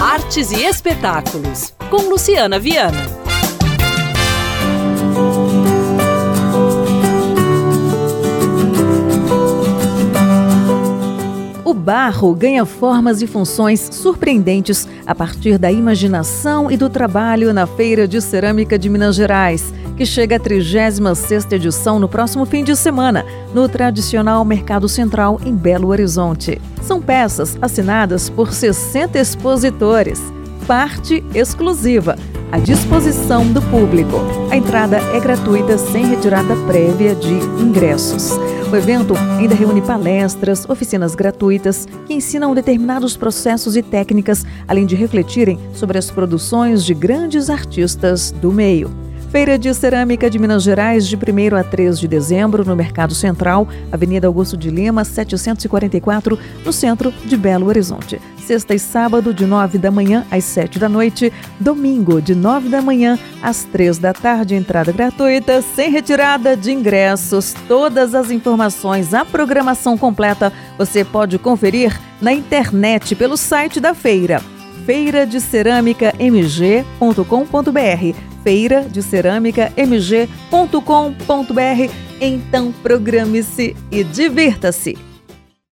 Artes e espetáculos, com Luciana Viana. O barro ganha formas e funções surpreendentes a partir da imaginação e do trabalho na Feira de Cerâmica de Minas Gerais, que chega à 36ª edição no próximo fim de semana, no tradicional Mercado Central em Belo Horizonte. São peças assinadas por 60 expositores, parte exclusiva, à disposição do público. A entrada é gratuita sem retirada prévia de ingressos. O evento ainda reúne palestras, oficinas gratuitas que ensinam determinados processos e técnicas, além de refletirem sobre as produções de grandes artistas do meio. Feira de Cerâmica de Minas Gerais, de 1 a 3 de dezembro, no Mercado Central, Avenida Augusto de Lima, 744, no centro de Belo Horizonte. Sexta e sábado, de 9 da manhã às 7 da noite. Domingo, de 9 da manhã às 3 da tarde. Entrada gratuita, sem retirada de ingressos. Todas as informações, a programação completa, você pode conferir na internet pelo site da feira feira de cerâmica mg.com.br feira de cerâmica mg.com.br então programe-se e divirta-se